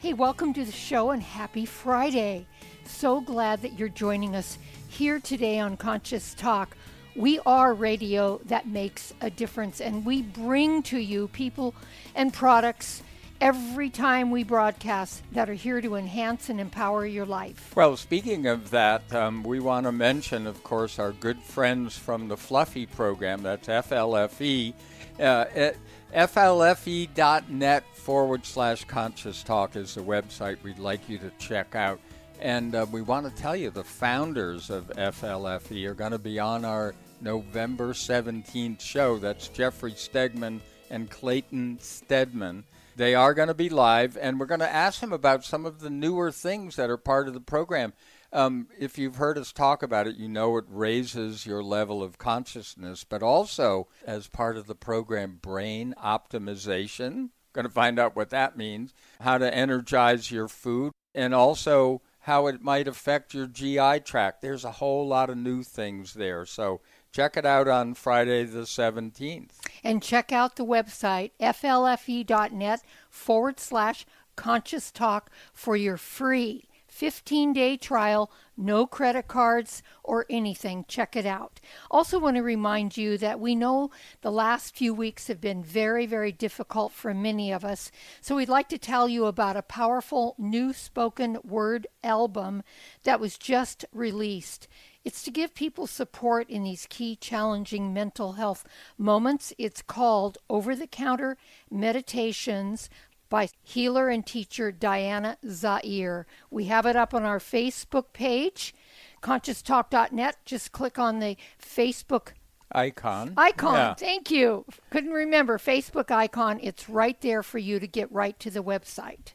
Hey, welcome to the show and happy Friday. So glad that you're joining us here today on Conscious Talk. We are radio that makes a difference, and we bring to you people and products every time we broadcast that are here to enhance and empower your life. Well, speaking of that, um, we want to mention, of course, our good friends from the Fluffy program. That's FLFE. Uh, FLFE.net forward slash conscious talk is the website we'd like you to check out. And uh, we want to tell you the founders of FLFE are going to be on our November 17th show. That's Jeffrey Stegman and Clayton Stedman. They are going to be live, and we're going to ask them about some of the newer things that are part of the program. Um, if you've heard us talk about it, you know it raises your level of consciousness, but also as part of the program, brain optimization. Going to find out what that means, how to energize your food, and also how it might affect your GI tract. There's a whole lot of new things there. So check it out on Friday the 17th. And check out the website, flfe.net forward slash conscious talk for your free 15 day trial, no credit cards or anything. Check it out. Also, want to remind you that we know the last few weeks have been very, very difficult for many of us. So, we'd like to tell you about a powerful new spoken word album that was just released. It's to give people support in these key challenging mental health moments. It's called Over the Counter Meditations by healer and teacher Diana Zaire. We have it up on our Facebook page, conscioustalk.net. Just click on the Facebook icon. Icon. Yeah. Thank you. Couldn't remember Facebook icon. It's right there for you to get right to the website.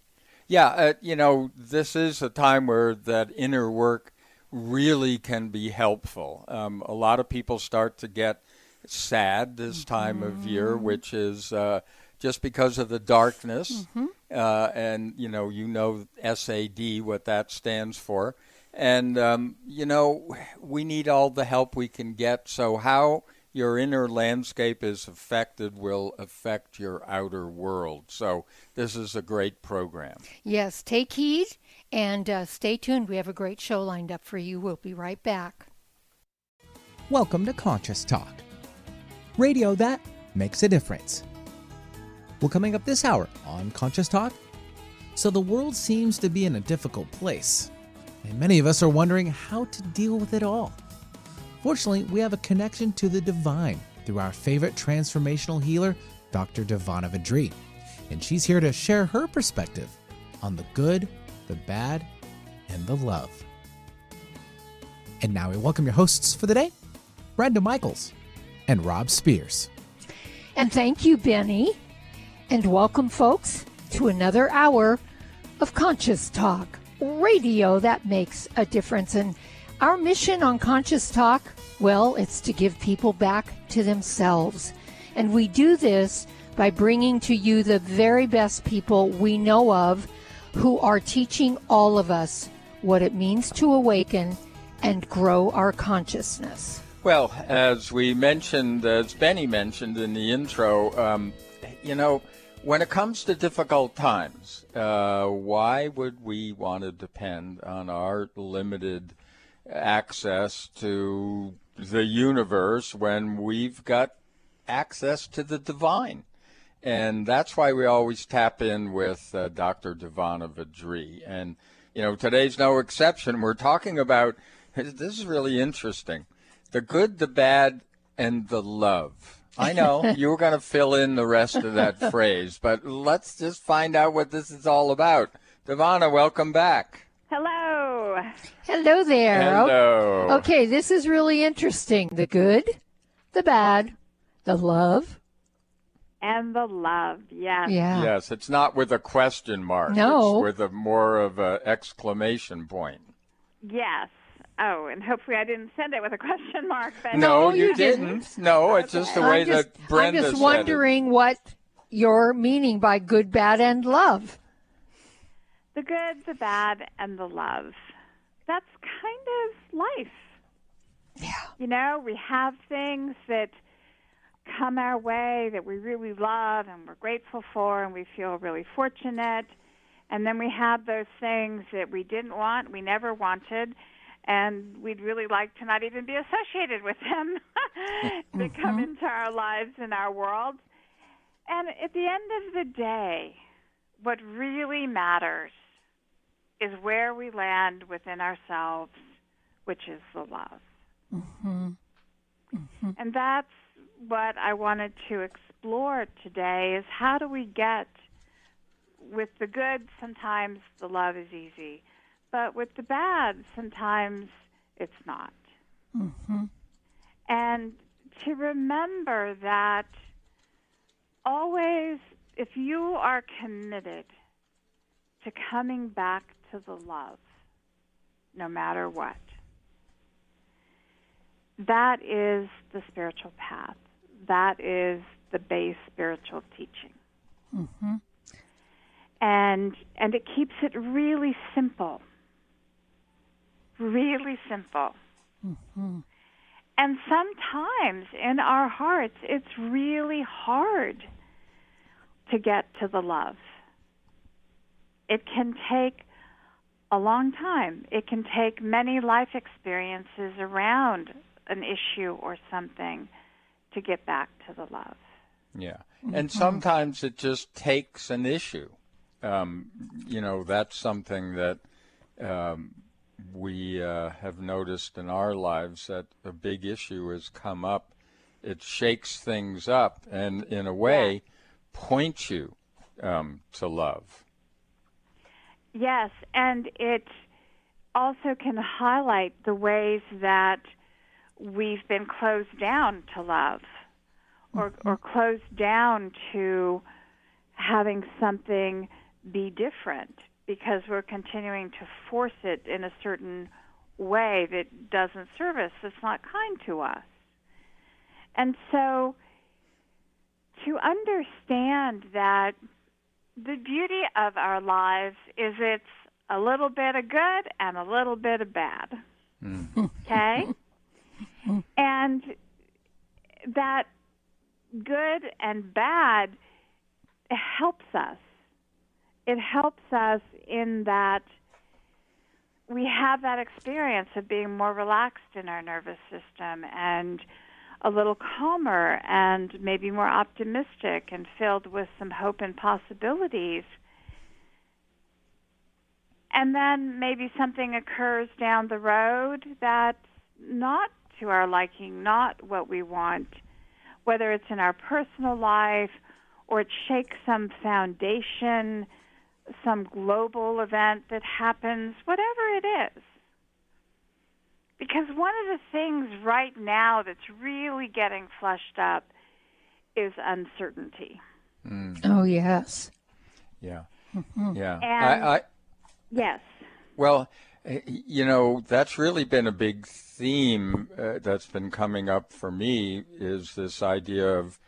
Yeah, uh, you know, this is a time where that inner work really can be helpful. Um, a lot of people start to get sad this time mm-hmm. of year, mm-hmm. which is uh, just because of the darkness. Mm-hmm. Uh, and, you know, you know SAD, what that stands for. And, um, you know, we need all the help we can get. So, how your inner landscape is affected will affect your outer world. So, this is a great program. Yes, take heed and uh, stay tuned. We have a great show lined up for you. We'll be right back. Welcome to Conscious Talk, radio that makes a difference. Well, coming up this hour on Conscious Talk. So, the world seems to be in a difficult place, and many of us are wondering how to deal with it all. Fortunately, we have a connection to the divine through our favorite transformational healer, Dr. DiVanna VaDree, and she's here to share her perspective on the good, the bad, and the love. And now we welcome your hosts for the day, Brenda Michaels and Rob Spears. And thank you, Benny. And welcome, folks, to another hour of Conscious Talk, radio that makes a difference. And our mission on Conscious Talk, well, it's to give people back to themselves. And we do this by bringing to you the very best people we know of who are teaching all of us what it means to awaken and grow our consciousness. Well, as we mentioned, as Benny mentioned in the intro, um, you know, when it comes to difficult times, uh, why would we want to depend on our limited access to the universe when we've got access to the divine? And that's why we always tap in with uh, Dr. DiVanna VaDree. And, you know, today's no exception. We're talking about this is really interesting the good, the bad, and the love I know you were going to fill in the rest of that phrase, but let's just find out what this is all about. DiVanna, welcome back. Hello. Hello there. Hello. Okay, this is really interesting. The good, the bad, the love. And the love, yes. Yeah. Yes, it's not with a question mark. No. It's with a more of an exclamation point. Yes. Oh, and hopefully I didn't send it with a question mark. But No, you you didn't. didn't. No, it's just the way I'm just, that Brenda I'm just said it. wondering what you're meaning by good, bad, and love. the good, the bad, and the love. That's kind of life. Yeah. You know, we have things that come our way that we really love and we're grateful for and we feel really fortunate. And then we have those things that we didn't want, we never wanted, and we'd really like to not even be associated with them that mm-hmm. come into our lives and our world. And at the end of the day, what really matters is where we land within ourselves, which is the love. Mm-hmm. Mm-hmm. And that's what I wanted to explore today is how do we get with the good sometimes the love is easy, but with the bad sometimes it's not. Mm-hmm. And to remember that always if you are committed to coming back to the love no matter what that is the spiritual path. That is the base spiritual teaching. Mm-hmm. And and it keeps it really simple. Really simple. And sometimes in our hearts it's really hard to get to the love. It can take a long time. It can take many life experiences around an issue or something to get back to the love. Yeah. And sometimes it just takes an issue. Um, you know, that's something that um, we uh, have noticed in our lives that a big issue has come up. It shakes things up and, in a way, points you um, to love. Yes, and it also can highlight the ways that we've been closed down to love or, or closed down to having something be different because we're continuing to force it in a certain way that doesn't serve us, that's not kind to us. And so to understand that the beauty of our lives is it's a little bit of good and a little bit of bad. Mm. Okay? and that good and bad helps us. It helps us in that we have that experience of being more relaxed in our nervous system and a little calmer and maybe more optimistic and filled with some hope and possibilities. And then maybe something occurs down the road that's not to our liking, not what we want, whether it's in our personal life or it shakes some foundation, some global event that happens, whatever it is. Because one of the things right now that's really getting flushed up is uncertainty. Oh, yes. Yeah. Yeah. And- I, I, Yes. Well, you know, that's really been a big theme uh, that's been coming up for me is this idea of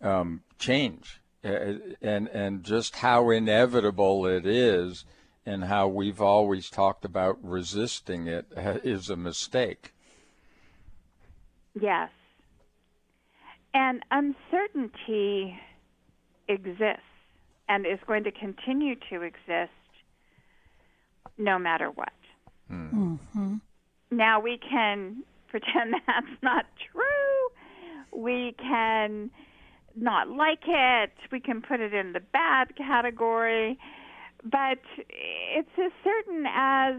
um, change and and just how inevitable it is and how we've always talked about resisting it uh, a mistake. Yes. And uncertainty exists and is going to continue to exist no matter what. Now, we can pretend that's not true. We can not like it. We can put it in the bad category. But it's as certain as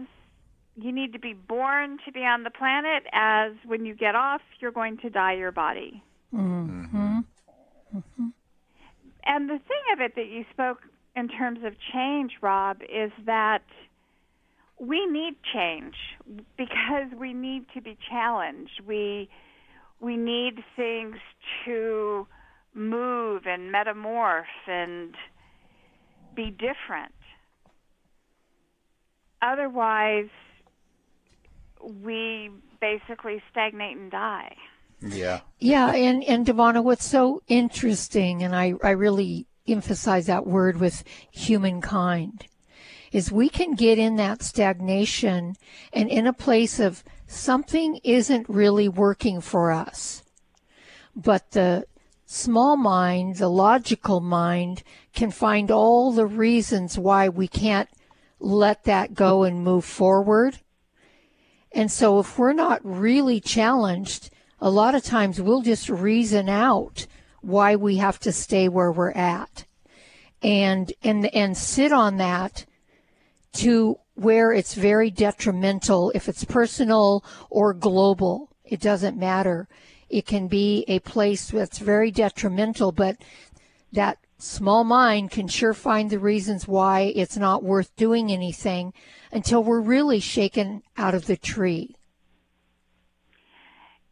you need to be born to be on the planet as when you get off, you're going to die your body. Mm-hmm. Mm-hmm. And the thing of it that you spoke in terms of change, Rob, is that we need change because we need to be challenged. We we need things to move and metamorph and be different. Otherwise, we basically stagnate and die. Yeah. Yeah, and and DiVanna, what's so interesting, and I I really emphasize that word with humankind, is we can get in that stagnation and in a place of something isn't really working for us, but the small mind, the logical mind, can find all the reasons why we can't let that go and move forward. And so if we're not really challenged, a lot of times we'll just reason out why we have to stay where we're at. And and and sit on that to where it's very detrimental if it's personal or global. It doesn't matter it can be a place that's very detrimental but that small mind can sure find the reasons why it's not worth doing anything until we're really shaken out of the tree.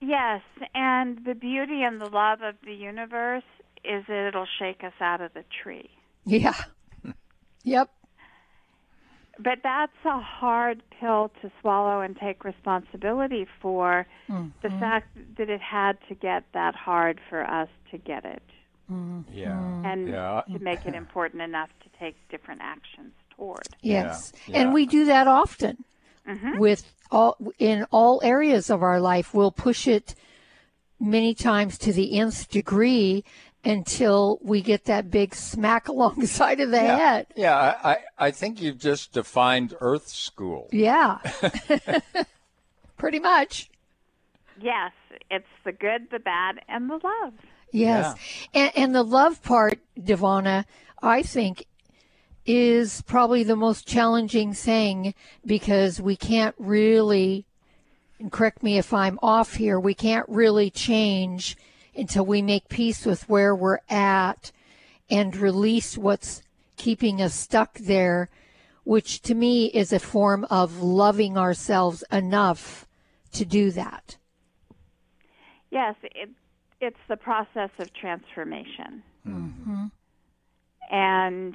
Yes, and the beauty and the love of the universe is that it'll shake us out of the tree. yeah. Yep But that's a hard pill to swallow and take responsibility for the mm-hmm. fact that it had to get that hard for us to get it mm-hmm. Yeah. Mm-hmm. and Yeah. to make it important enough to take different actions toward. Yes. Yeah, And we do that often with all in all areas of our life. We'll push it many times to the nth degree until we get that big smack along the side of the Yeah. head. Yeah, I, I I think you've just defined Earth School. Yeah. Pretty much. Yes, it's the good, the bad, and the love. Yes. And, and the love part, DiVanna, I think is probably the most challenging thing because we can't really, and correct me if I'm off here, we can't really change until we make peace with where we're at and release what's keeping us stuck there, which to me is a form of loving ourselves enough to do that. Yes, it, it's the process of transformation. Mm-hmm. And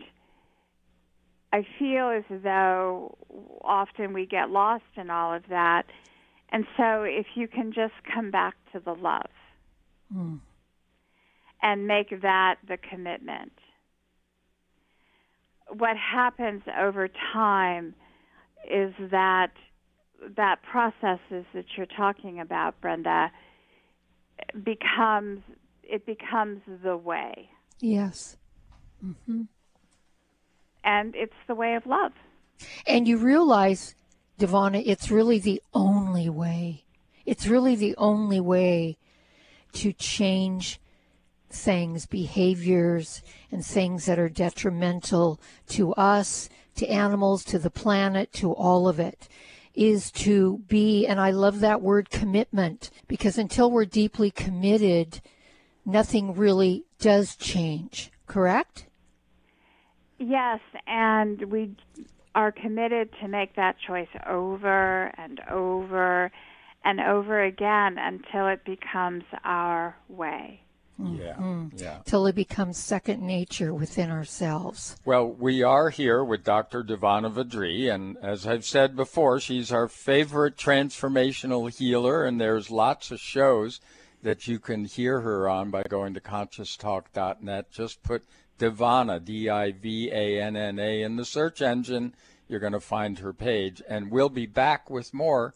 I feel as though often we get lost in all of that. And so if you can just come back to the love and make that the commitment, what happens over time is that that processes that you're talking about, Brenda, becomes it becomes the way, Yes. Mm-hmm. and it's the way of love. And you realize, DiVanna, it's really the only way. It's really the only way to change things, behaviors, and things that are detrimental to us, to animals, to the planet, to all of it, is to be, and I love that word commitment, because until we're deeply committed, nothing really does change, correct? Yes, and we are committed to make that choice over and over and over again until it becomes our way. Mm-hmm. Yeah. Mm-hmm. Yeah. Till it becomes second nature within ourselves. Well, we are here with Dr. DiVanna VaDree, and as I've said before, she's our favorite transformational healer, and there's lots of shows that you can hear her on by going to conscioustalk.net. Just put DiVanna, D I V A N N A, in the search engine. You're going to find her page, and we'll be back with more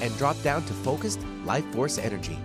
and drop down to Focused Life Force Energy.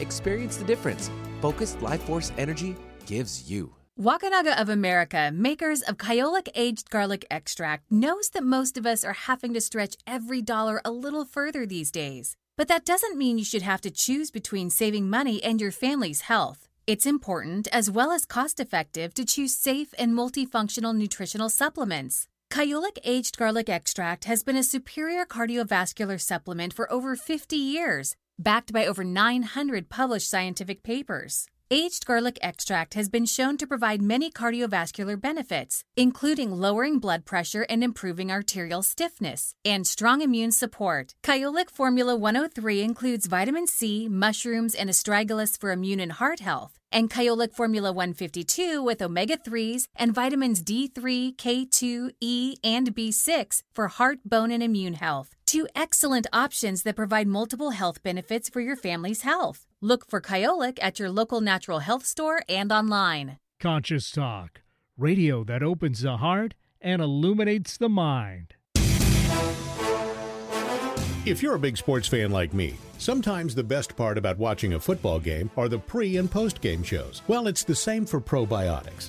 Experience the difference Focused Life Force Energy gives you. Wakunaga of America, makers of Kyolic Aged Garlic Extract, knows that most of us are having to stretch every dollar a little further these days. But that doesn't mean you should have to choose between saving money and your family's health. It's important, as well as cost effective, to choose safe and multifunctional nutritional supplements. Kyolic Aged Garlic Extract has been a superior cardiovascular supplement for over 50 years, backed by over 900 published scientific papers. Aged garlic extract has been shown to provide many cardiovascular benefits, including lowering blood pressure and improving arterial stiffness, and strong immune support. Kyolic Formula 103 includes vitamin C, mushrooms, and astragalus for immune and heart health, and Kyolic Formula 152 with omega 3s and vitamins D3, K2, E, and B6 for heart, bone, and immune health. Two excellent options that provide multiple health benefits for your family's health. Look for Kyolic at your local natural health store and online. Conscious Talk, radio that opens the heart and illuminates the mind. If you're a big sports fan like me, sometimes the best part about watching a football game are the pre and post game shows. Well, it's the same for probiotics.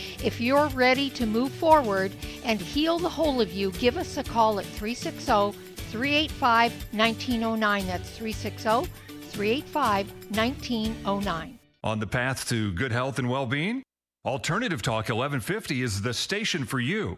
If you're ready to move forward and heal the whole of you, give us a call at 360 385 1909. That's 360 385 1909. On the path to good health and well being? Alternative Talk 1150 is the station for you.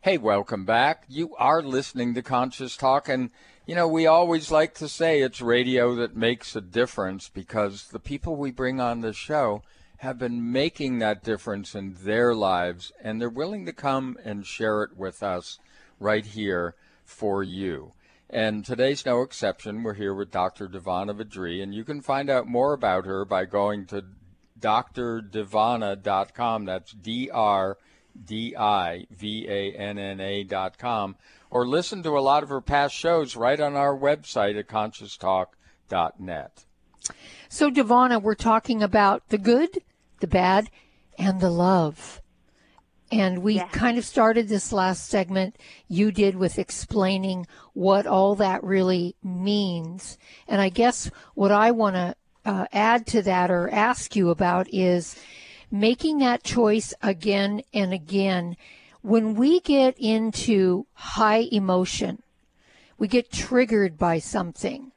Hey, welcome back. You are listening to Conscious Talk, and you know, we always like to say it's radio that makes a difference because the people we bring on the show have been making that difference in their lives, and they're willing to come and share it with us right here for you. And today's no exception. We're here with Dr. DiVanna VaDree, and you can find out more about her by going to drdivanna.com. That's D R D I V A N N A.com. Or listen to a lot of her past shows right on our website at conscioustalk.net. So, DiVanna, we're talking about the good, the bad, and the love. And we Yeah. kind of started this last segment you did with explaining what all that really means. And I guess what I want to uh, add to that or ask you about is making that choice again and again. When we get into high emotion, we get triggered by something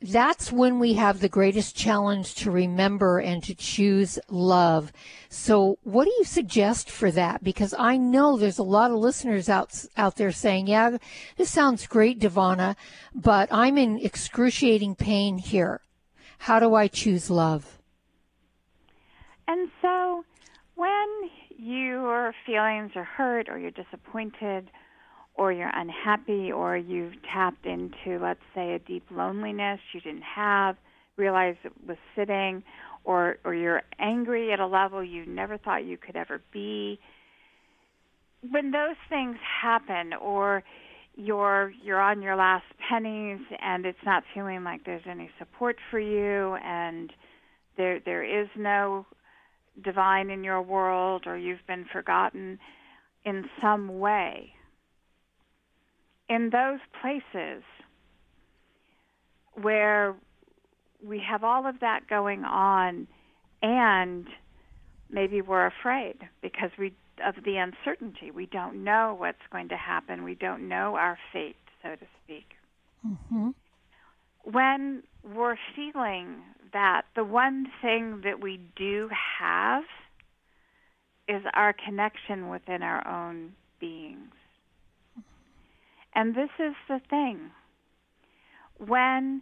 that's when we have the greatest challenge to remember and to choose love. So, what do you suggest for that? Because I know there's a lot of listeners out out there saying, "Yeah, this sounds great, DiVanna, but I'm in excruciating pain here. How do I choose love?" And so when your feelings are hurt or you're disappointed or you're unhappy or you've tapped into, let's say, a deep loneliness you didn't have realize it was sitting, or or you're angry at a level you never thought you could ever be. When those things happen, or you're you're on your last pennies and it's not feeling like there's any support for you and there there is no divine in your world or you've been forgotten in some way in those places where we have all of that going on and maybe we're afraid because we of the uncertainty. We don't know what's going to happen. We don't know our fate so to speak. Mm-hmm. when we're feeling that the one thing that we do have is our connection within our own beings and this is the thing. When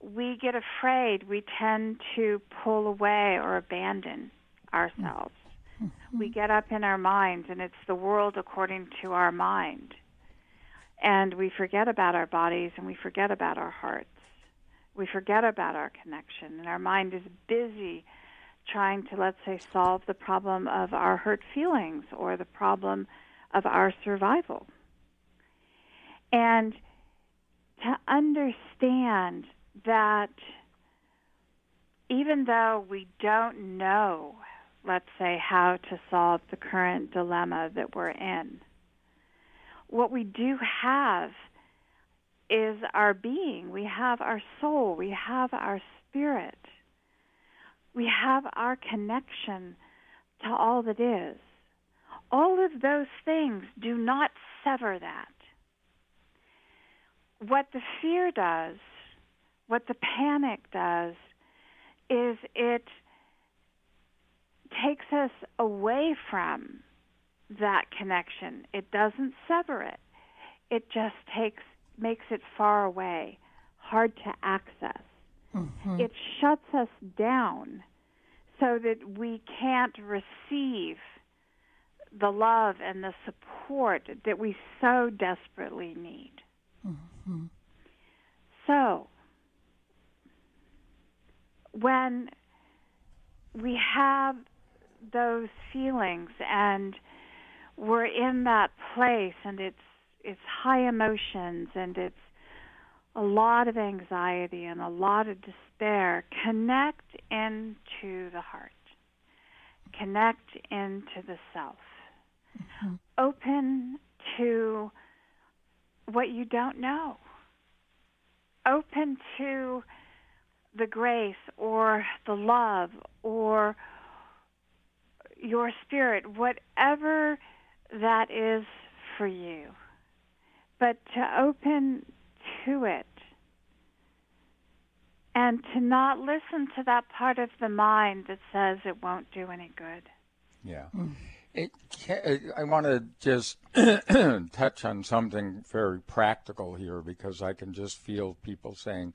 we get afraid, we tend to pull away or abandon ourselves. Mm-hmm. We get up in our minds, and it's the world according to our mind. And we forget about our bodies and we forget about our hearts. We forget about our connection, and our mind is busy trying to, let's say, solve the problem of our hurt feelings or the problem of our survival. And to understand that even though we don't know, let's say, how to solve the current dilemma that we're in, what we do have is our being. We have our soul. We have our spirit. We have our connection to all that is. All of those things do not sever that what the fear does, what the panic does, is it takes us away from that connection. It doesn't sever it. It just takes makes it far away, hard to access. Mm-hmm. It shuts us down so that we can't receive the love and the support that we so desperately need. Mm-hmm. So, when we have those feelings and we're in that place and it's it's high emotions and it's a lot of anxiety and a lot of despair connect into the heart connect into the self mm-hmm. open to what you don't know. Open to the grace or the love or your spirit, whatever that is for you. But to open to it and to not listen to that part of the mind that says it won't do any good. Yeah. Mm. It, I want to just touch on something very practical here because I can just feel people saying,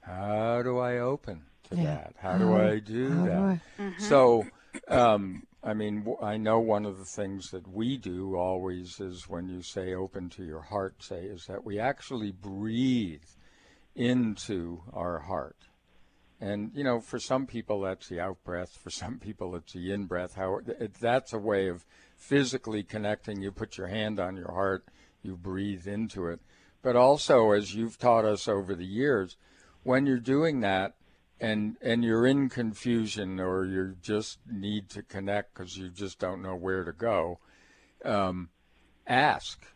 "How do I open to yeah. that? How do I do How that?" Do I? Mm-hmm. So, um, I mean, I know one of the things that we do always is when you say "open to your heart," say is that we actually breathe into our heart. And you know, for some people that's the out breath. For some people it's the in breath. How it, that's a way of physically connecting. You put your hand on your heart, you breathe into it. But also, as you've taught us over the years, when you're doing that, and and you're in confusion or you just need to connect because you just don't know where to go, um, ask.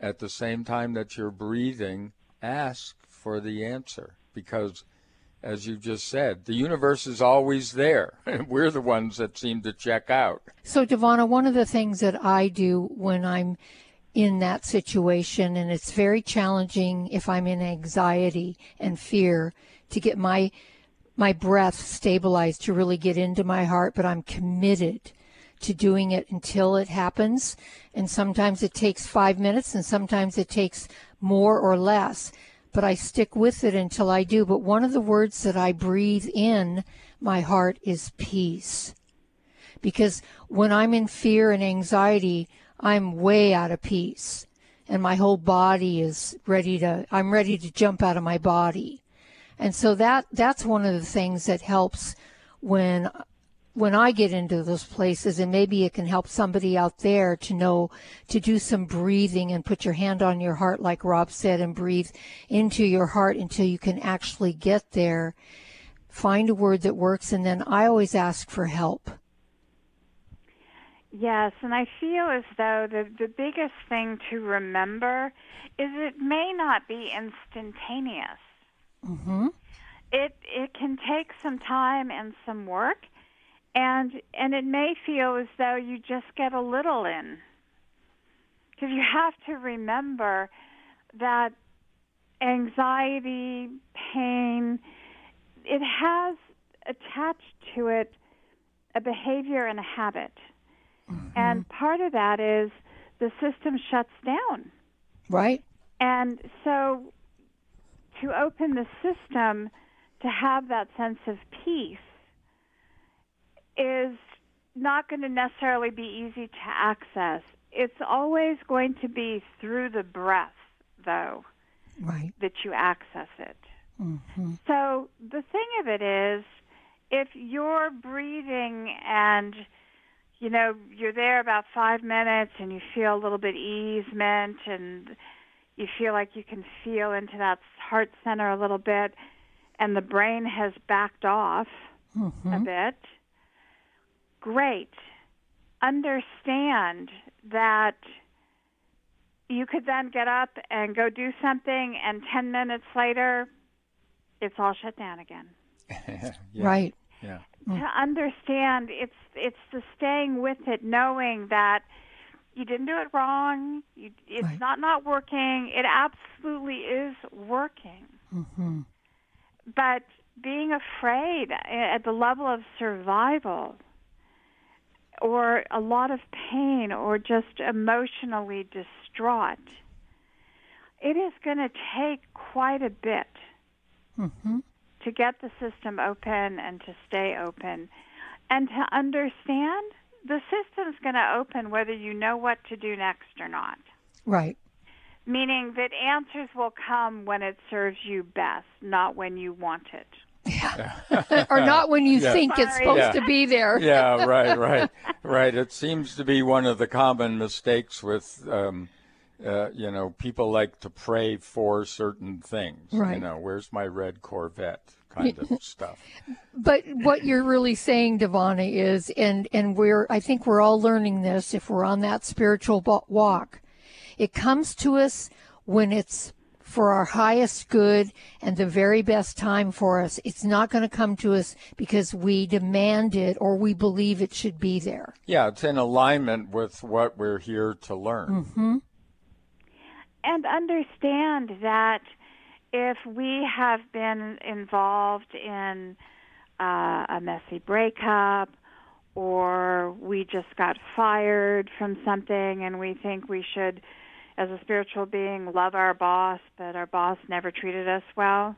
At the same time that you're breathing, ask for the answer because as you just said, the universe is always there. We're the ones that seem to check out. So, DiVanna, one of the things that I do when I'm in that situation, and it's very challenging if I'm in anxiety and fear to get my my breath stabilized to really get into my heart, but I'm committed to doing it until it happens. And sometimes it takes five minutes, and sometimes it takes more or less but I stick with it until I do. But one of the words that I breathe in my heart is peace. Because when I'm in fear and anxiety, I'm way out of peace. And my whole body is ready to, I'm ready to jump out of my body. And so that that's one of the things that helps when when I get into those places, and maybe it can help somebody out there to know to do some breathing and put your hand on your heart, like Rob said, and breathe into your heart until you can actually get there. Find a word that works, and then I always ask for help. Yes, and I feel as though the the biggest thing to remember is it may not be instantaneous. Mm-hmm. It it can take some time and some work, and and it may feel as though you just get a little in. Because you have to remember that anxiety, pain, it has attached to it a behavior and a habit. Mm-hmm. And part of that is the system shuts down. Right. And so to open the system to have that sense of peace is not going to necessarily be easy to access. It's always going to be through the breath, though, right. that you access it. Mm-hmm. So the thing of it is, if you're breathing and you know you're there about five minutes and you feel a little bit easement and you feel like you can feel into that heart center a little bit and the brain has backed off mm-hmm. a bit great understand that you could then get up and go do something and 10 minutes later it's all shut down again yeah. right Yeah. to understand it's it's the staying with it knowing that you didn't do it wrong you, it's Right. not not working it absolutely is working Mm-hmm. but being afraid at the level of survival or a lot of pain or just emotionally distraught it is going to take quite a bit Mm-hmm. to get the system open and to stay open and to understand the system's going to open whether you know what to do next or not Right. meaning that answers will come when it serves you best not when you want it or not when you Yeah. think it's supposed Yeah. to be there. yeah, right, right, right. It seems to be one of the common mistakes with, um, uh, you know, people like to pray for certain things. Right. You know, where's my red Corvette kind of stuff. But what you're really saying, DiVanna, is, and and we're, I think we're all learning this. If we're on that spiritual walk, it comes to us when it's for our highest good and the very best time for us. It's not going to come to us because we demand it or we believe it should be there. Yeah, it's in alignment with what we're here to learn. Mm-hmm. and understand that if we have been involved in uh, a messy breakup or we just got fired from something and we think we should as a spiritual being love our boss but our boss never treated us well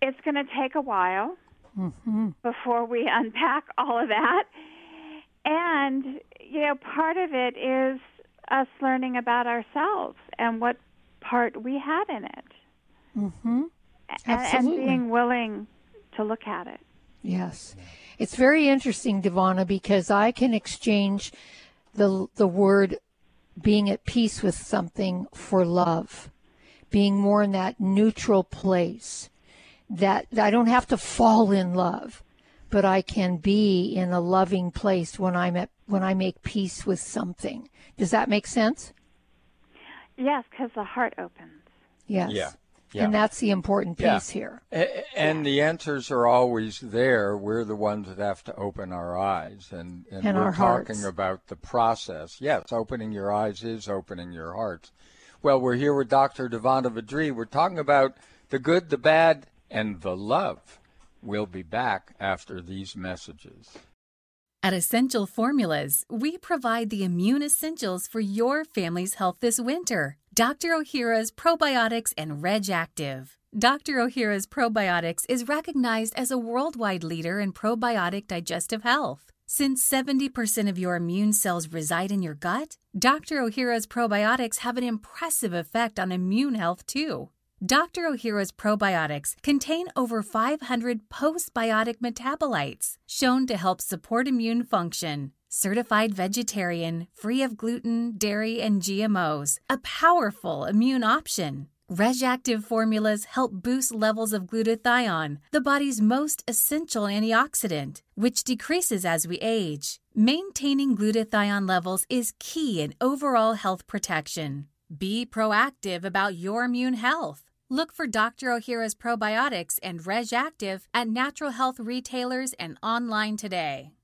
it's going to take a while Mm-hmm. before we unpack all of that. And, you know, part of it is us learning about ourselves and what part we had in it. Mm-hmm. And, and being willing to look at it. Yes. It's very interesting, DiVanna, because I can exchange the the word being at peace with something for love, being more in that neutral place. That I don't have to fall in love, but I can be in a loving place when I'm at when I make peace with something. Does that make sense? Yes, because the heart opens. Yes. Yeah. Yeah. And that's the important Yeah. piece here. A- And the answers are always there. We're the ones that have to open our eyes, and, and, And we're talking hearts. about the process. Yes, opening your eyes is opening your hearts. Well, we're here with Dr. DiVanna VaDree. We're talking about the good, the bad, and the love. We'll be back after these messages. At Essential Formulas, we provide the immune essentials for your family's health this winter. Dr. Ohhira's Probiotics and Reg Active. Dr. Ohhira's Probiotics is recognized as a worldwide leader in probiotic digestive health. Since 70% of your immune cells reside in your gut, Dr. Ohhira's probiotics have an impressive effect on immune health too. Dr. Ohhira's probiotics contain over 500 postbiotic metabolites shown to help support immune function. Certified vegetarian, free of gluten, dairy, and GMOs. A powerful immune option. RegActive formulas help boost levels of glutathione, the body's most essential antioxidant, which decreases as we age. Maintaining glutathione levels is key in overall health protection. Be proactive about your immune health. Look for Dr. Ohhira's probiotics and RegActive at natural health retailers and online today.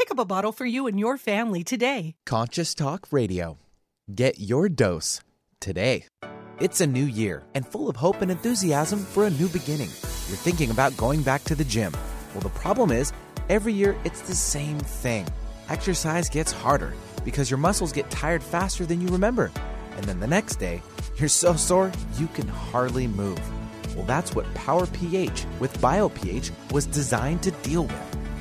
Pick up a bottle for you and your family today. Conscious Talk Radio. Get your dose today. It's a new year and full of hope and enthusiasm for a new beginning. You're thinking about going back to the gym. Well, the problem is, every year it's the same thing. Exercise gets harder because your muscles get tired faster than you remember. And then the next day, you're so sore you can hardly move. Well, that's what Power pH with BioPH was designed to deal with.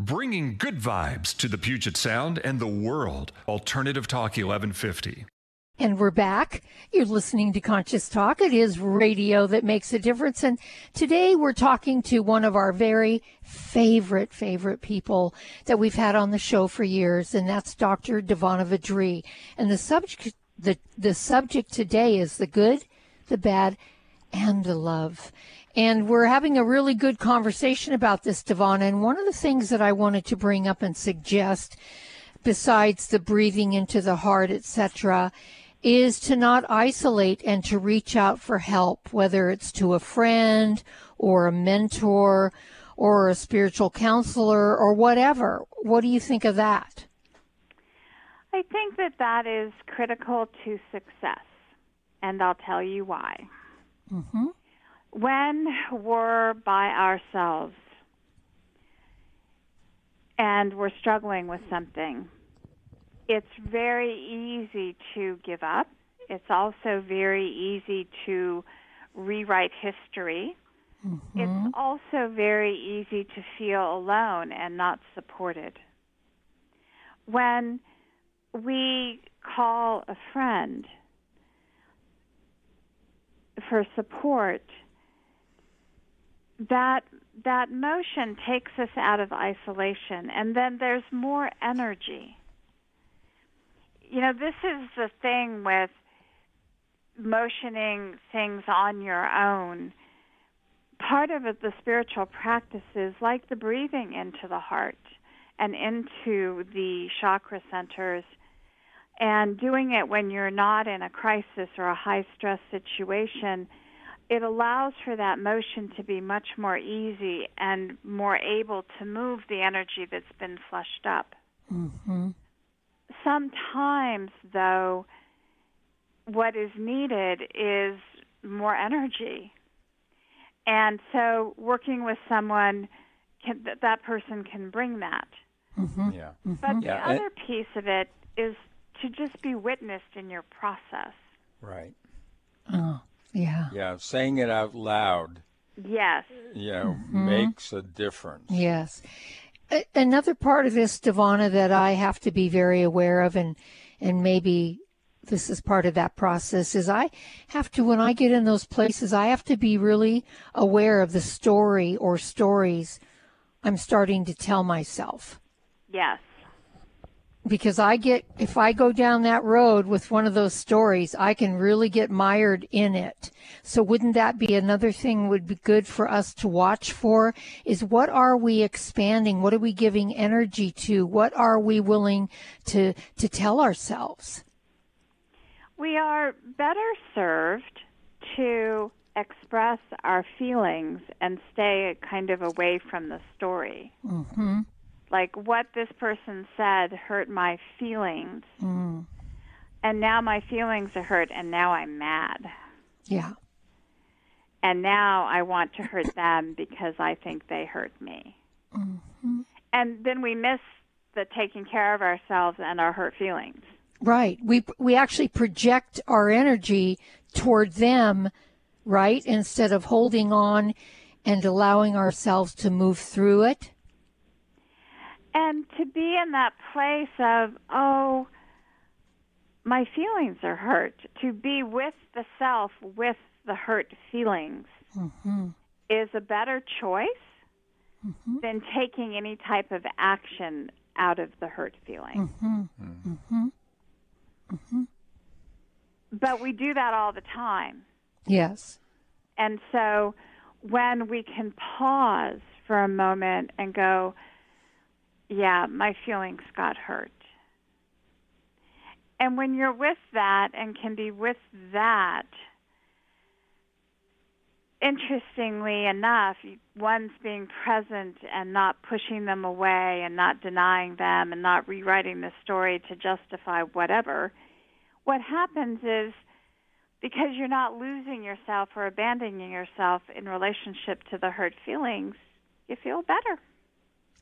Bringing good vibes to the Puget Sound and the world. Alternative Talk 1150. And we're back. You're listening to Conscious Talk. It is radio that makes a difference. And today we're talking to one of our very favorite, favorite people that we've had on the show for years, and that's Dr. DiVanna VaDree. And the subject, the, the subject today is the good, the bad, and the love. And we're having a really good conversation about this, DiVanna. And one of the things that I wanted to bring up and suggest, besides the breathing into the heart, etc., is to not isolate and to reach out for help, whether it's to a friend or a mentor or a spiritual counselor or whatever. What do you think of that? I think that that is critical to success, and I'll tell you why. Mm-hmm when we're by ourselves and we're struggling with something, it's very easy to give up. It's also very easy to rewrite history. Mm-hmm. It's also very easy to feel alone and not supported. when we call a friend for support, that that motion takes us out of isolation and then there's more energy. You know, this is the thing with motioning things on your own. Part of it, the spiritual practices, like the breathing into the heart and into the chakra centers, and doing it when you're not in a crisis or a high stress situation, it allows for that motion to be much more easy and more able to move the energy that's been flushed up. Mm-hmm. Sometimes, though, what is needed is more energy. And so, working with someone, can, that person can bring that. Mm-hmm. Yeah. But Yeah, the and- other piece of it is to just be witnessed in your process. Right. Oh, yeah. Yeah. Saying it out loud, Yes. you know, Mhm. makes a difference. Yes. A- another part of this, DiVanna, that I have to be very aware of, and and maybe this is part of that process, is I have to when I get in those places, I have to be really aware of the story or stories I'm starting to tell myself. Yes. Because I get if I go down that road with one of those stories, I can really get mired in it. So wouldn't that be another thing would be good for us to watch for is what are we expanding? What are we giving energy to? What are we willing to to tell ourselves? We are better served to express our feelings and stay kind of away from the story. Mhm. Like what this person said hurt my feelings, Mm. and now my feelings are hurt, and now I'm mad. Yeah. And now I want to hurt them because I think they hurt me. Mhm. And then we miss the taking care of ourselves and our hurt feelings. Right. We we actually project our energy toward them, right? Instead of holding on and allowing ourselves to move through it. And to be in that place of, oh, my feelings are hurt, to be with the self, with the hurt feelings, Mm-hmm. is a better choice than taking any type of action out of the hurt feeling. Mm-hmm. Mm-hmm. Mm-hmm. But we do that all the time. Yes. And so when we can pause for a moment and go, yeah, my feelings got hurt. And when you're with that and can be with that, interestingly enough, one's being present and not pushing them away and not denying them and not rewriting the story to justify whatever. What happens is because you're not losing yourself or abandoning yourself in relationship to the hurt feelings, you feel better.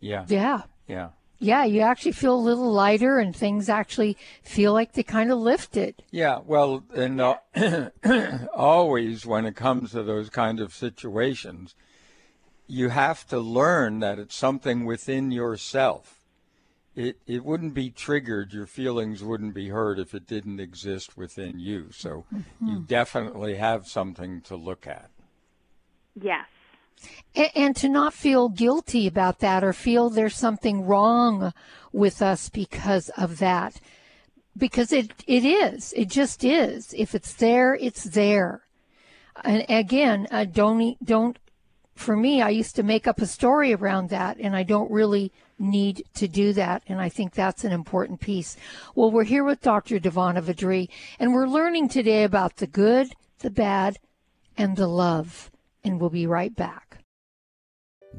Yeah. Yeah. Yeah. Yeah, you actually feel a little lighter and things actually feel like they kind of lifted. Yeah, well, and uh, always when it comes to those kind of situations, you have to learn that it's something within yourself. It it wouldn't be triggered, your feelings wouldn't be hurt if it didn't exist within you. So you definitely have something to look at. Yes. And, and to not feel guilty about that or feel there's something wrong with us because of that. Because it, it is. It just is. If it's there, it's there. And again, uh, don't, don't, for me, I used to make up a story around that and I don't really need to do that. And I think that's an important piece. Well, we're here with Dr. DiVanna VaDree and we're learning today about the good, the bad, and the love. And we'll be right back.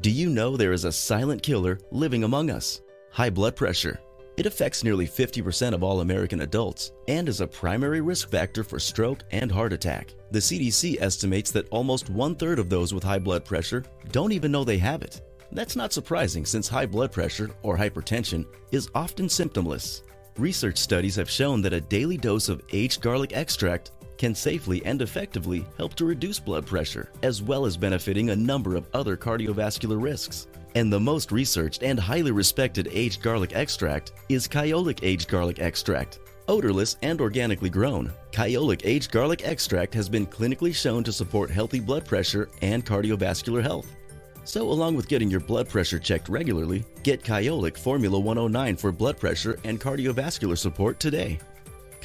Do you know there is a silent killer living among us? High blood pressure. It affects nearly 50% of all American adults and is a primary risk factor for stroke and heart attack. The CDC estimates that almost one third of those with high blood pressure don't even know they have it. That's not surprising since high blood pressure, or hypertension, is often symptomless. Research studies have shown that a daily dose of aged garlic extract can safely and effectively help to reduce blood pressure, as well as benefiting a number of other cardiovascular risks. And the most researched and highly respected aged garlic extract is Kyolic Aged Garlic Extract. Odorless and organically grown, Kyolic Aged Garlic Extract has been clinically shown to support healthy blood pressure and cardiovascular health. So, along with getting your blood pressure checked regularly, get Kyolic Formula 109 for blood pressure and cardiovascular support today.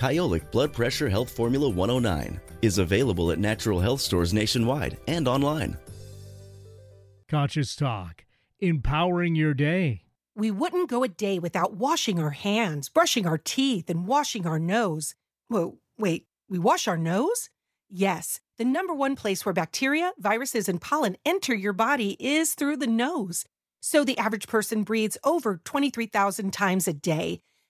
Kyolic Blood Pressure Health Formula 109 is available at natural health stores nationwide and online. Conscious Talk, empowering your day. We wouldn't go a day without washing our hands, brushing our teeth, and washing our nose. Whoa, wait, we wash our nose? Yes, the number one place where bacteria, viruses, and pollen enter your body is through the nose. So the average person breathes over 23,000 times a day.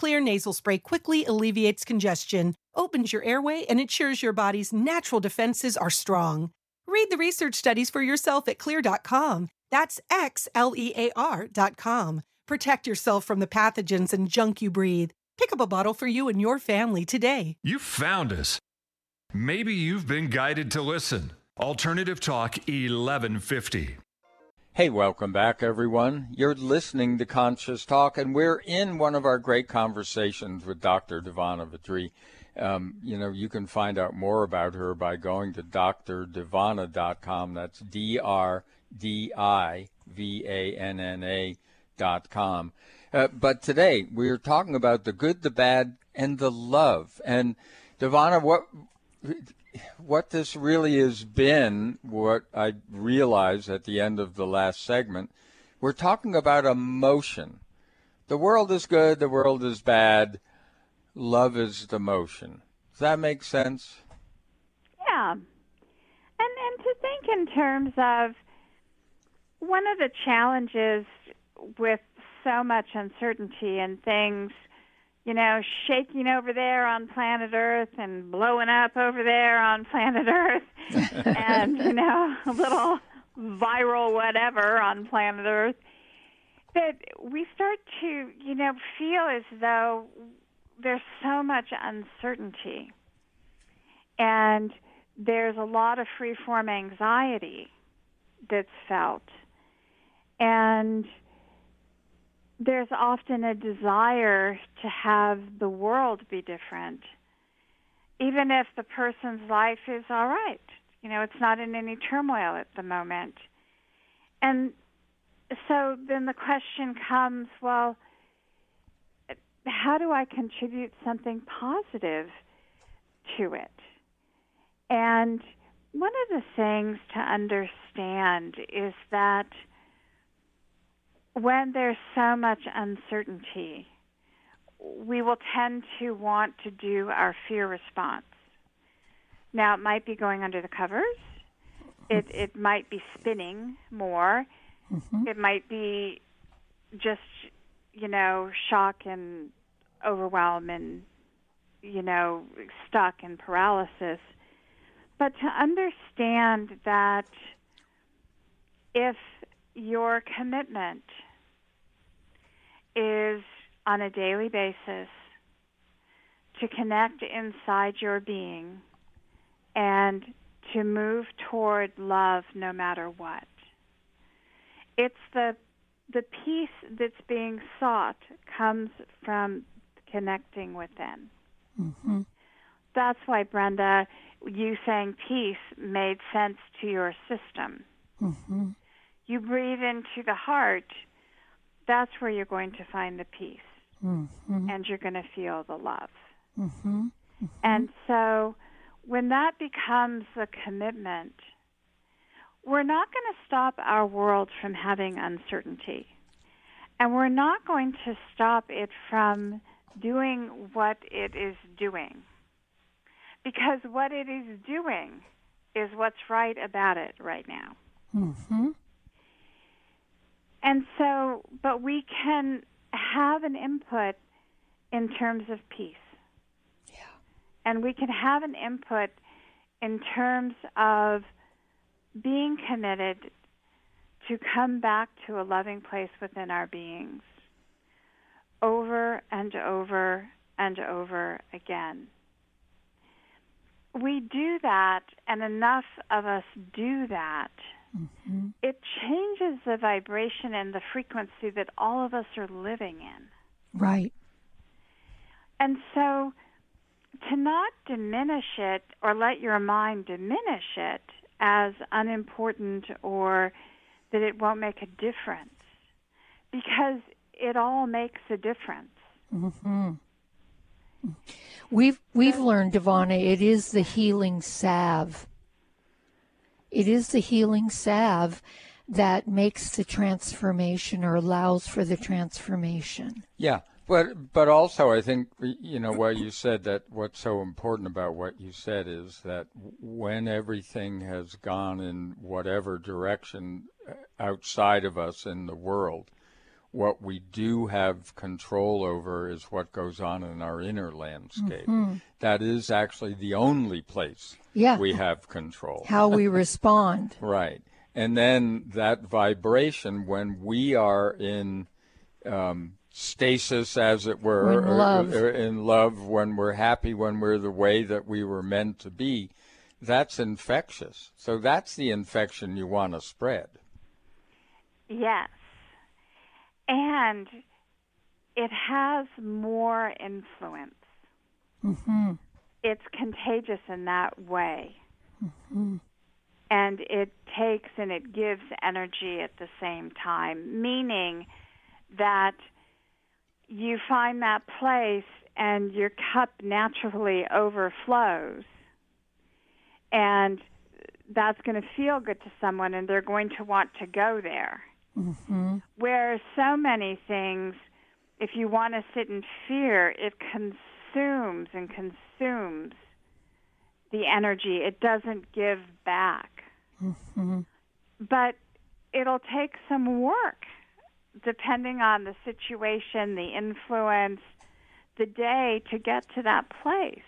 Xlear nasal spray quickly alleviates congestion, opens your airway, and ensures your body's natural defenses are strong. Read the research studies for yourself at xlear.com. That's X L E A R.com. Protect yourself from the pathogens and junk you breathe. Pick up a bottle for you and your family today. You found us. Maybe you've been guided to listen. Alternative Talk 1150. Hey, welcome back, everyone. You're listening to Conscious Talk, and we're in one of our great conversations with Dr. DiVanna VaDree. Um, you know, you can find out more about her by going to drdivanna.com. That's D R D I V A N N A dot com. Uh, but today we're talking about the good, the bad, and the love. And DiVanna, what what this really has been, what I realized at the end of the last segment, we're talking about emotion. The world is good, the world is bad, love is the motion. Does that make sense? Yeah. And and to think in terms of one of the challenges with so much uncertainty and things you know, shaking over there on planet Earth and blowing up over there on planet Earth, and you know, a little viral whatever on planet Earth, that we start to, you know, feel as though there's so much uncertainty, and there's a lot of free-form anxiety that's felt, and there's often a desire to have the world be different, even if the person's life is all right. You know, it's not in any turmoil at the moment. And so then the question comes well, how do I contribute something positive to it? And one of the things to understand is that when there's so much uncertainty, we will tend to want to do our fear response. Now, it might be going under the covers. It it might be spinning more. Mm-hmm. It might be just you know shock and overwhelm and you know stuck and paralysis. But to understand that if your commitment is on a daily basis to connect inside your being and to move toward love no matter what. It's the the peace that's being sought comes from connecting within. Mm-hmm. That's why Brenda, you saying peace made sense to your system. Mm-hmm. You breathe into the heart that's where you're going to find the peace mm-hmm. and you're going to feel the love. Mm-hmm. Mm-hmm. And so when that becomes a commitment, we're not going to stop our world from having uncertainty. And we're not going to stop it from doing what it is doing. Because what it is doing is what's right about it right now. Mm-hmm. And so, but we can have an input in terms of peace. Yeah. And we can have an input in terms of being committed to come back to a loving place within our beings over and over and over again. We do that, and enough of us do that. Mm-hmm. It changes the vibration and the frequency that all of us are living in. Right. And so to not diminish it or let your mind diminish it as unimportant or that it won't make a difference because it all makes a difference. Mm-hmm. We've we've learned, Ivana, it is the healing salve. It is the healing salve that makes the transformation or allows for the transformation. Yeah. But but also I think you know what you said that what's so important about what you said is that when everything has gone in whatever direction uh, outside of us in the world, what we do have control over is what goes on in our inner landscape. Mm-hmm. That is actually the only place yeah. we have control. How we respond. right. And then that vibration when we are in um, stasis, as it were, in love. Or, or in love, when we're happy, when we're the way that we were meant to be, that's infectious. So that's the infection you want to spread. Yes. And it has more influence. Mm-hmm. It's contagious in that way. Mm-hmm. And it takes and it gives energy at the same time, meaning that – you find that place and your cup naturally overflows. And that's going to feel good to someone and they're going to want to go there. Mm-hmm. Whereas so many things, if you want to sit in fear, it consumes and consumes the energy. It doesn't give back. Mm-hmm. But it'll take some work depending on the situation, the influence, the day to get to that place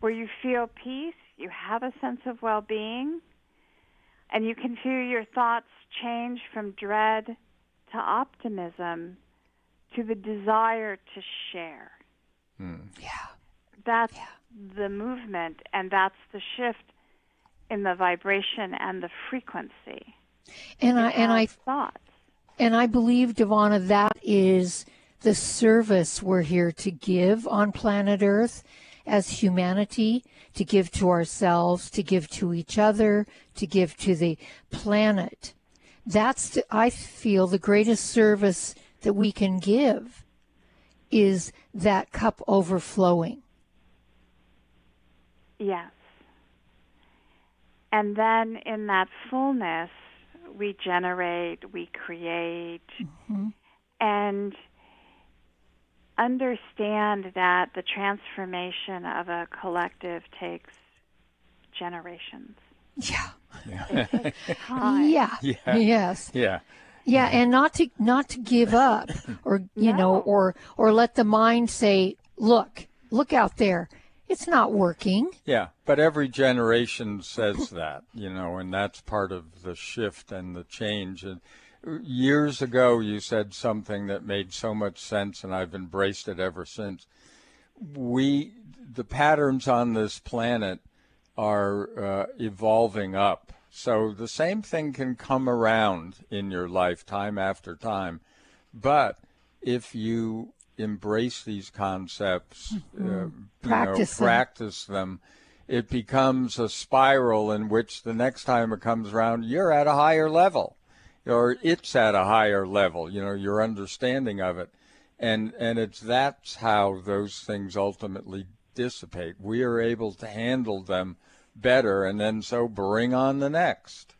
where you feel peace, you have a sense of well being, and you can feel your thoughts change from dread to optimism to the desire to share. Hmm. Yeah. That's yeah. the movement, and that's the shift in the vibration and the frequency. And I and I thought and I believe, DiVanna, that is the service we're here to give on planet Earth as humanity, to give to ourselves, to give to each other, to give to the planet. That's, I feel, the greatest service that we can give is that cup overflowing. Yes. And then in that fullness, we generate, we create, mm-hmm. and understand that the transformation of a collective takes generations. Yeah. Yeah. yeah. yeah. Yes. Yeah. Yeah, and not to not to give up or you no. know or or let the mind say, "Look, look out there it's not working. Yeah, but every generation says that, you know, and that's part of the shift and the change. And years ago, you said something that made so much sense, and I've embraced it ever since. We, the patterns on this planet are uh, evolving up. So the same thing can come around in your life time after time. But if you embrace these concepts, mm-hmm. uh, practice, know, practice them. it becomes a spiral in which the next time it comes around, you're at a higher level, or it's at a higher level. You know, your understanding of it, and and it's that's how those things ultimately dissipate. We are able to handle them better, and then so bring on the next.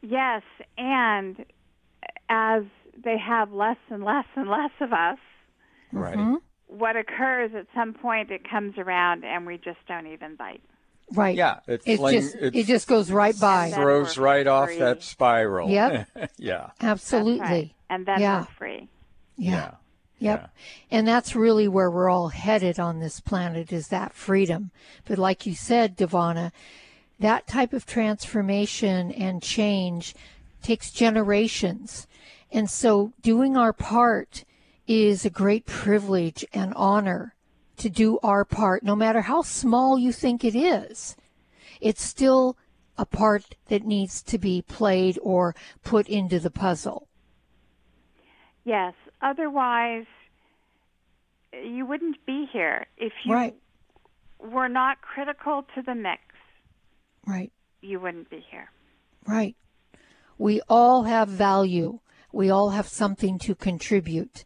Yes, and as they have less and less and less of us. Right. Mm-hmm. What occurs at some point, it comes around, and we just don't even bite. Right. Yeah. It, it fling, just it just goes right by. Throws right off free. that spiral. Yep. yeah. Absolutely. Right. And then yeah. we're free. Yeah. Yep. And that's really where we're all headed on this planet is that freedom. But like you said, DiVanna, that type of transformation and change takes generations. And so doing our part is a great privilege and honor to do our part, no matter how small you think it is. It's still a part that needs to be played or put into the puzzle. Yes. Otherwise, you wouldn't be here if you right. were not critical to the mix. Right. You wouldn't be here. Right. We all have value. We all have something to contribute.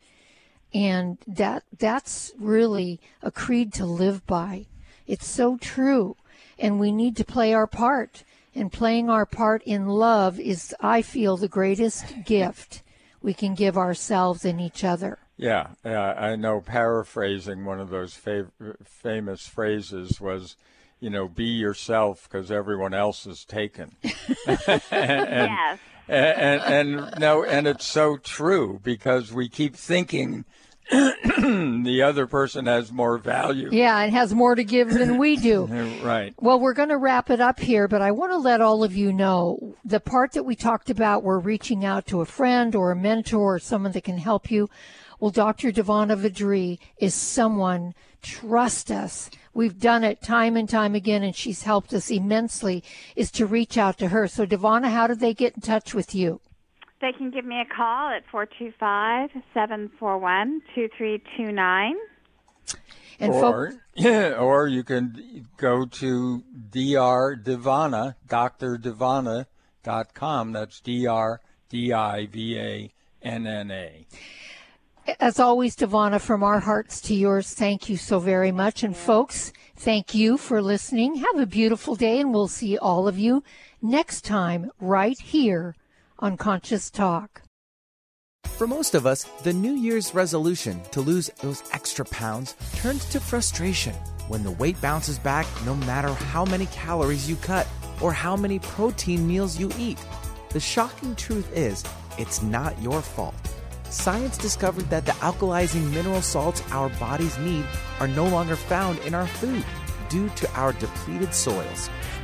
And that that's really a creed to live by. It's so true. And we need to play our part. And playing our part in love is, I feel, the greatest gift we can give ourselves and each other. Yeah, uh, I know. Paraphrasing one of those fav- famous phrases was, you know, be yourself because everyone else is taken. and, yes. And, and, and no, and it's so true because we keep thinking the other person has more value. Yeah, and has more to give than we do. right. Well, we're going to wrap it up here, but I want to let all of you know the part that we talked about, we're reaching out to a friend or a mentor or someone that can help you. Well, Dr. DiVanna VaDree is someone, trust us. We've done it time and time again, and she's helped us immensely, is to reach out to her. So, DiVanna, how do they get in touch with you? They can give me a call at 425 741 2329. And or, yeah, or you can go to Dr. DiVanna, drdivanna.com. That's D R D I V A N N A. As always, DiVanna, from our hearts to yours, thank you so very much. And folks, thank you for listening. Have a beautiful day, and we'll see all of you next time right here on Conscious Talk. For most of us, the New Year's resolution to lose those extra pounds turns to frustration when the weight bounces back no matter how many calories you cut or how many protein meals you eat. The shocking truth is, it's not your fault. Science discovered that the alkalizing mineral salts our bodies need are no longer found in our food due to our depleted soils,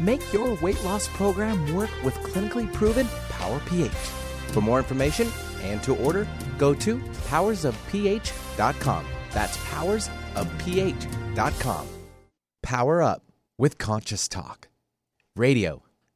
Make your weight loss program work with clinically proven Power pH. For more information and to order, go to powersofph.com. That's powersofph.com. Power up with Conscious Talk. Radio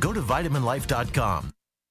Go to vitaminlife.com.